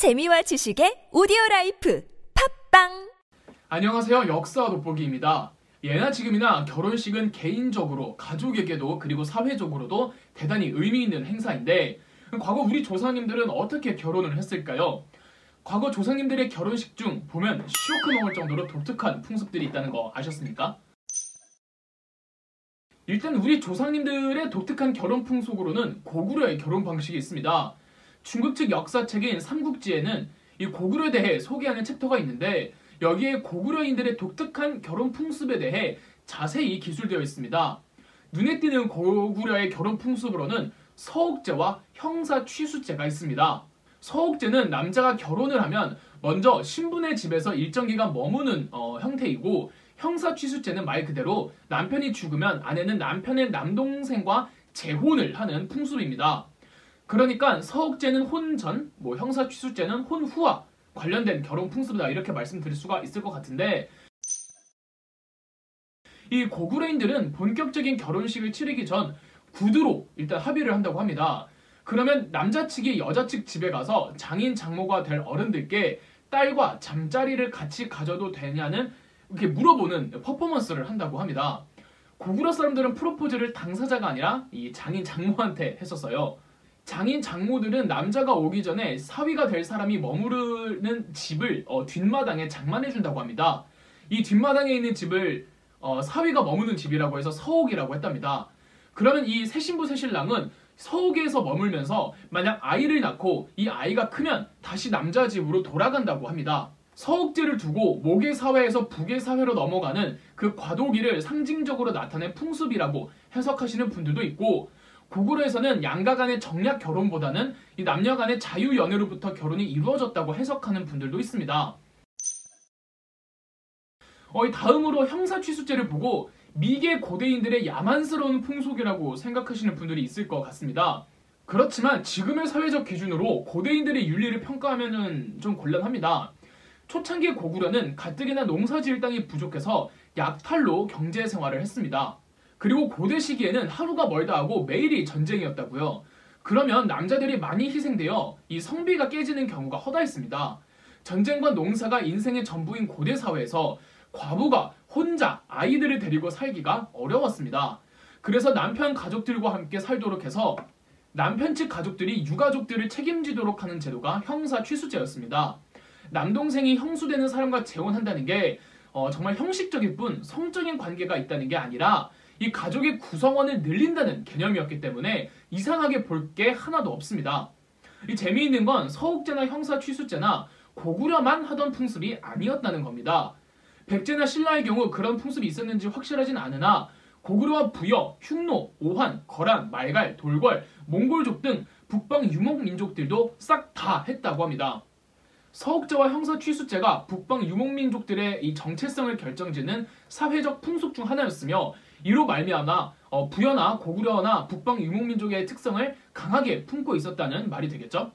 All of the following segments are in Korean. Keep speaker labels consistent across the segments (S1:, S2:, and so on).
S1: 재미와 지식의 오디오 라이프 팟빵
S2: 안녕하세요. 역사 돋보기입니다. 예나 지금이나 결혼식은 개인적으로 가족에게도 그리고 사회적으로도 대단히 의미 있는 행사인데 과거 우리 조상님들은 어떻게 결혼을 했을까요? 과거 조상님들의 결혼식 중 보면 쇼크 먹을 정도로 독특한 풍습들이 있다는 거 아셨습니까? 일단 우리 조상님들의 독특한 결혼 풍속으로는 고구려의 결혼 방식이 있습니다. 중국 측 역사책인 삼국지에는 이 고구려에 대해 소개하는 챕터가 있는데 여기에 고구려인들의 독특한 결혼 풍습에 대해 자세히 기술되어 있습니다. 눈에 띄는 고구려의 결혼 풍습으로는 서옥제와 형사 취수제가 있습니다. 서옥제는 남자가 결혼을 하면 먼저 신분의 집에서 일정 기간 머무는 어, 형태이고 형사 취수제는 말 그대로 남편이 죽으면 아내는 남편의 남동생과 재혼을 하는 풍습입니다. 그러니까 서옥제는 혼전, 뭐 형사 취수제는 혼후와 관련된 결혼 풍습이다 이렇게 말씀드릴 수가 있을 것 같은데 이 고구려인들은 본격적인 결혼식을 치르기 전 구두로 일단 합의를 한다고 합니다. 그러면 남자 측이 여자 측 집에 가서 장인 장모가 될 어른들께 딸과 잠자리를 같이 가져도 되냐는 이렇게 물어보는 퍼포먼스를 한다고 합니다. 고구려 사람들은 프로포즈를 당사자가 아니라 이 장인 장모한테 했었어요. 장인 장모들은 남자가 오기 전에 사위가 될 사람이 머무르는 집을 어, 뒷마당에 장만해 준다고 합니다. 이 뒷마당에 있는 집을 어, 사위가 머무는 집이라고 해서 서옥이라고 했답니다. 그러면 이 새신부 새신랑은 서옥에서 머물면서 만약 아이를 낳고 이 아이가 크면 다시 남자 집으로 돌아간다고 합니다. 서옥제를 두고 목의 사회에서 북의 사회로 넘어가는 그 과도기를 상징적으로 나타낸 풍습이라고 해석하시는 분들도 있고 고구려에서는 양가 간의 정략 결혼보다는 이 남녀 간의 자유 연애로부터 결혼이 이루어졌다고 해석하는 분들도 있습니다. 어, 이 다음으로 형사 취수제를 보고 미개 고대인들의 야만스러운 풍속이라고 생각하시는 분들이 있을 것 같습니다. 그렇지만 지금의 사회적 기준으로 고대인들의 윤리를 평가하면 좀 곤란합니다. 초창기 고구려는 가뜩이나 농사 지을 땅이 부족해서 약탈로 경제 생활을 했습니다. 그리고 고대 시기에는 하루가 멀다 하고 매일이 전쟁이었다고요. 그러면 남자들이 많이 희생되어 이 성비가 깨지는 경우가 허다했습니다. 전쟁과 농사가 인생의 전부인 고대 사회에서 과부가 혼자 아이들을 데리고 살기가 어려웠습니다. 그래서 남편 가족들과 함께 살도록 해서 남편 측 가족들이 유가족들을 책임지도록 하는 제도가 형사 취수제였습니다. 남동생이 형수되는 사람과 재혼한다는 게 어, 정말 형식적일 뿐 성적인 관계가 있다는 게 아니라 이 가족의 구성원을 늘린다는 개념이었기 때문에 이상하게 볼 게 하나도 없습니다. 이 재미있는 건 서욱제나 형사 취수제나 고구려만 하던 풍습이 아니었다는 겁니다. 백제나 신라의 경우 그런 풍습이 있었는지 확실하진 않으나 고구려와 부여, 흉노, 오한, 거란, 말갈, 돌궐, 몽골족 등 북방 유목 민족들도 싹 다 했다고 합니다. 서욱제와 형사 취수제가 북방 유목민족들의 이 정체성을 결정짓는 사회적 풍속 중 하나였으며 이로 말미암아 어, 부여나 고구려나 북방 유목민족의 특성을 강하게 품고 있었다는 말이 되겠죠.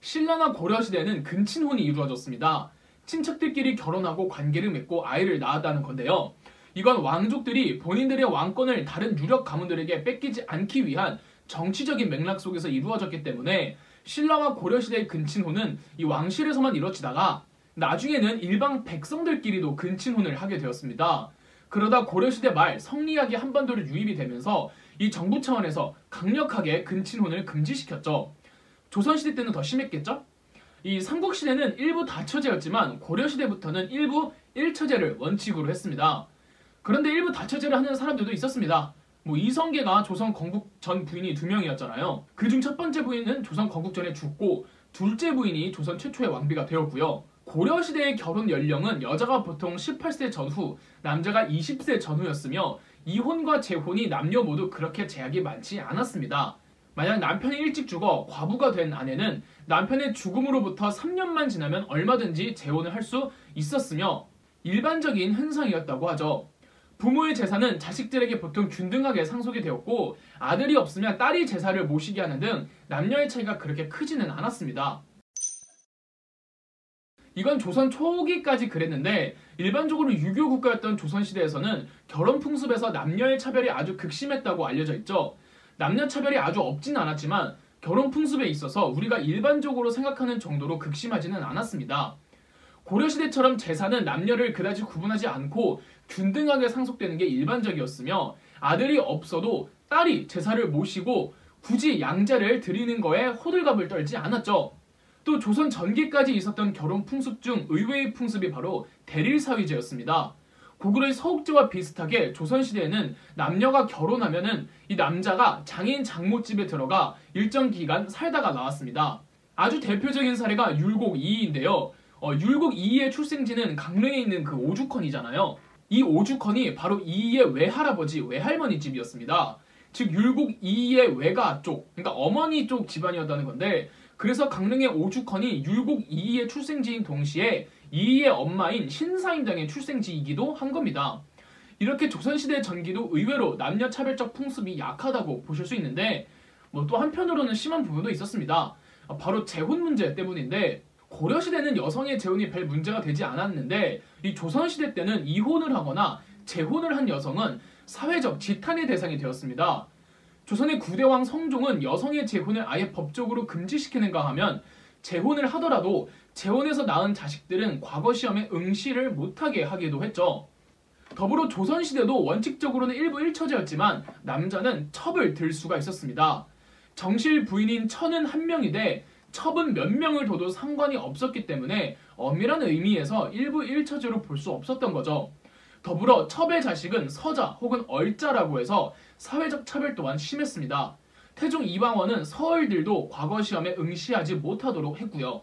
S2: 신라나 고려 시대는 근친혼이 이루어졌습니다. 친척들끼리 결혼하고 관계를 맺고 아이를 낳았다는 건데요. 이건 왕족들이 본인들의 왕권을 다른 유력 가문들에게 뺏기지 않기 위한 정치적인 맥락 속에서 이루어졌기 때문에 신라와 고려 시대의 근친혼은 이 왕실에서만 이루어지다가 나중에는 일방 백성들끼리도 근친혼을 하게 되었습니다. 그러다 고려시대 말 성리학이 한반도로 유입이 되면서 이 정부 차원에서 강력하게 근친혼을 금지시켰죠. 조선시대 때는 더 심했겠죠? 이 삼국시대는 일부 다처제였지만 고려시대부터는 일부 일처제를 원칙으로 했습니다. 그런데 일부 다처제를 하는 사람들도 있었습니다. 뭐 이성계가 조선 건국 전 부인이 두 명이었잖아요. 그중 첫 번째 부인은 조선 건국 전에 죽고 둘째 부인이 조선 최초의 왕비가 되었고요. 고려시대의 결혼 연령은 여자가 보통 18세 전후, 남자가 20세 전후였으며 이혼과 재혼이 남녀 모두 그렇게 제약이 많지 않았습니다. 만약 남편이 일찍 죽어 과부가 된 아내는 남편의 죽음으로부터 3년만 지나면 얼마든지 재혼을 할 수 있었으며 일반적인 현상이었다고 하죠. 부모의 재산은 자식들에게 보통 균등하게 상속이 되었고 아들이 없으면 딸이 제사를 모시게 하는 등 남녀의 차이가 그렇게 크지는 않았습니다. 이건 조선 초기까지 그랬는데 일반적으로 유교 국가였던 조선시대에서는 결혼 풍습에서 남녀의 차별이 아주 극심했다고 알려져 있죠. 남녀 차별이 아주 없진 않았지만 결혼 풍습에 있어서 우리가 일반적으로 생각하는 정도로 극심하지는 않았습니다. 고려시대처럼 제사는 남녀를 그다지 구분하지 않고 균등하게 상속되는 게 일반적이었으며 아들이 없어도 딸이 제사를 모시고 굳이 양자를 드리는 거에 호들갑을 떨지 않았죠. 또 조선 전기까지 있었던 결혼 풍습 중 의외의 풍습이 바로 대릴사위제였습니다. 고구려의 서옥제와 비슷하게 조선시대에는 남녀가 결혼하면은 이 남자가 장인 장모집에 들어가 일정 기간 살다가 나왔습니다. 아주 대표적인 사례가 율곡 이이인데요. 어, 율곡 이이의 출생지는 강릉에 있는 그 오죽헌이잖아요. 이 오죽헌이 바로 이이의 외할아버지, 외할머니 집이었습니다. 즉 율곡 이이의 외가 쪽, 그러니까 어머니 쪽 집안이었다는 건데 그래서 강릉의 오죽헌이 율곡 이이의 출생지인 동시에 이이의 엄마인 신사임당의 출생지이기도 한 겁니다. 이렇게 조선시대 전기도 의외로 남녀 차별적 풍습이 약하다고 보실 수 있는데 뭐 또 한편으로는 심한 부분도 있었습니다. 바로 재혼 문제 때문인데 고려시대는 여성의 재혼이 별 문제가 되지 않았는데 이 조선시대 때는 이혼을 하거나 재혼을 한 여성은 사회적 지탄의 대상이 되었습니다. 조선의 구대왕 성종은 여성의 재혼을 아예 법적으로 금지시키는가 하면 재혼을 하더라도 재혼에서 낳은 자식들은 과거 시험에 응시를 못하게 하기도 했죠. 더불어 조선시대도 원칙적으로는 일부 일처제였지만 남자는 첩을 들 수가 있었습니다. 정실 부인인 처는 한 명이돼 첩은 몇 명을 둬도 상관이 없었기 때문에 엄밀한 의미에서 일부 일처제로 볼 수 없었던 거죠. 더불어 첩의 자식은 서자 혹은 얼자라고 해서 사회적 차별 또한 심했습니다. 태종 이방원은 서얼들도 과거 시험에 응시하지 못하도록 했고요.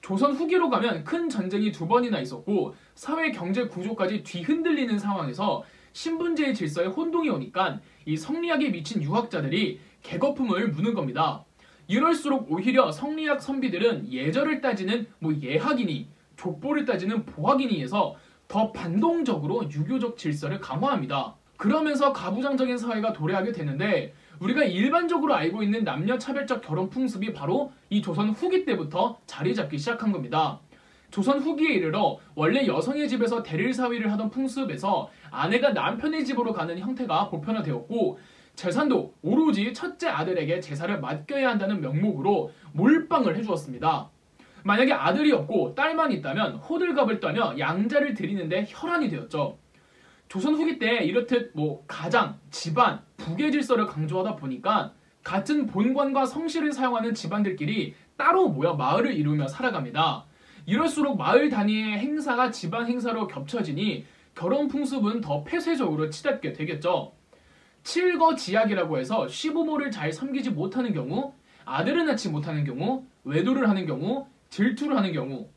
S2: 조선 후기로 가면 큰 전쟁이 두 번이나 있었고 사회 경제 구조까지 뒤흔들리는 상황에서 신분제의 질서에 혼동이 오니까 이 성리학에 미친 유학자들이 개거품을 무는 겁니다. 이럴수록 오히려 성리학 선비들은 예절을 따지는 뭐 예학이니 족보를 따지는 보학이니에서 더 반동적으로 유교적 질서를 강화합니다. 그러면서 가부장적인 사회가 도래하게 되는데 우리가 일반적으로 알고 있는 남녀 차별적 결혼 풍습이 바로 이 조선 후기 때부터 자리 잡기 시작한 겁니다. 조선 후기에 이르러 원래 여성의 집에서 대릴 사위를 하던 풍습에서 아내가 남편의 집으로 가는 형태가 보편화되었고 재산도 오로지 첫째 아들에게 제사를 맡겨야 한다는 명목으로 몰빵을 해주었습니다. 만약에 아들이 없고 딸만 있다면 호들갑을 떠며 양자를 드리는데 혈안이 되었죠. 조선 후기 때 이렇듯 뭐 가장, 집안, 부계 질서를 강조하다 보니까 같은 본관과 성실을 사용하는 집안들끼리 따로 모여 마을을 이루며 살아갑니다. 이럴수록 마을 단위의 행사가 집안 행사로 겹쳐지니 결혼 풍습은 더 폐쇄적으로 치닫게 되겠죠. 칠거지약이라고 해서 시부모를 잘 섬기지 못하는 경우, 아들을 낳지 못하는 경우, 외도를 하는 경우, 질투를 하는 경우,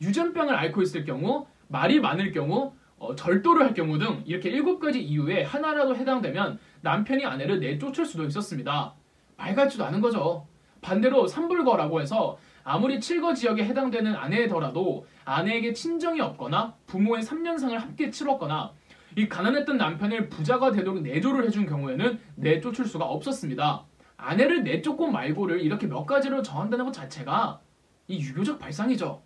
S2: 유전병을 앓고 있을 경우, 말이 많을 경우, 어, 절도를 할 경우 등 이렇게 일곱 가지 이유에 하나라도 해당되면 남편이 아내를 내쫓을 수도 있었습니다. 말 같지도 않은 거죠. 반대로 삼불거라고 해서 아무리 칠거 지역에 해당되는 아내더라도 아내에게 친정이 없거나 부모의 3년상을 함께 치렀거나 이 가난했던 남편을 부자가 되도록 내조를 해준 경우에는 내쫓을 수가 없었습니다. 아내를 내쫓고 말고를 이렇게 몇 가지로 정한다는 것 자체가 이 유교적 발상이죠.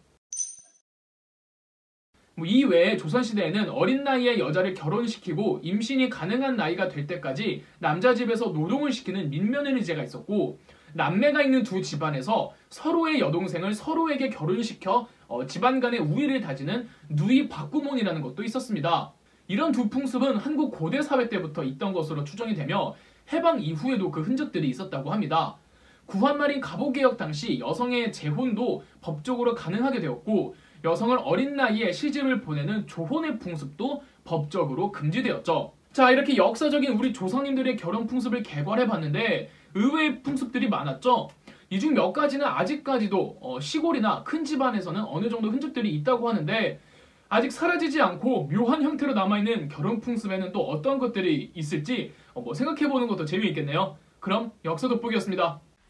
S2: 뭐 이외에 조선시대에는 어린 나이에 여자를 결혼시키고 임신이 가능한 나이가 될 때까지 남자 집에서 노동을 시키는 민면은리제가 있었고 남매가 있는 두 집안에서 서로의 여동생을 서로에게 결혼시켜 어, 집안 간의 우위를 다지는 누이 박구몬이라는 것도 있었습니다. 이런 두 풍습은 한국 고대 사회 때부터 있던 것으로 추정이 되며 해방 이후에도 그 흔적들이 있었다고 합니다. 구한말인 갑오개혁 당시 여성의 재혼도 법적으로 가능하게 되었고 여성을 어린 나이에 시집을 보내는 조혼의 풍습도 법적으로 금지되었죠. 자, 이렇게 역사적인 우리 조상님들의 결혼 풍습을 개괄해 봤는데 의외의 풍습들이 많았죠. 이 중 몇 가지는 아직까지도 어, 시골이나 큰 집안에서는 어느 정도 흔적들이 있다고 하는데 아직 사라지지 않고 묘한 형태로 남아있는 결혼 풍습에는 또 어떤 것들이 있을지 어, 뭐 생각해보는 것도 재미있겠네요. 그럼 역사 돋보기였습니다.